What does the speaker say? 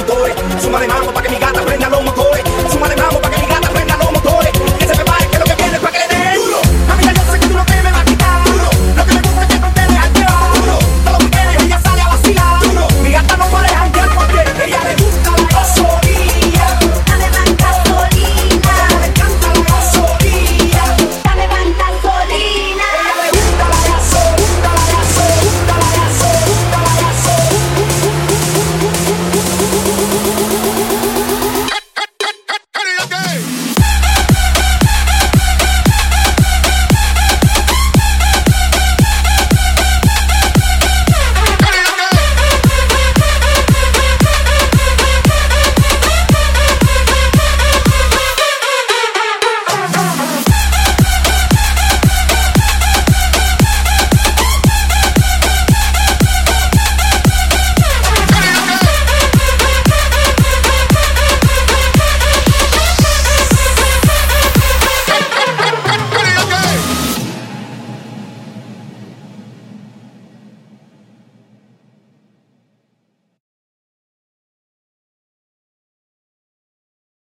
motores. Suma de mambo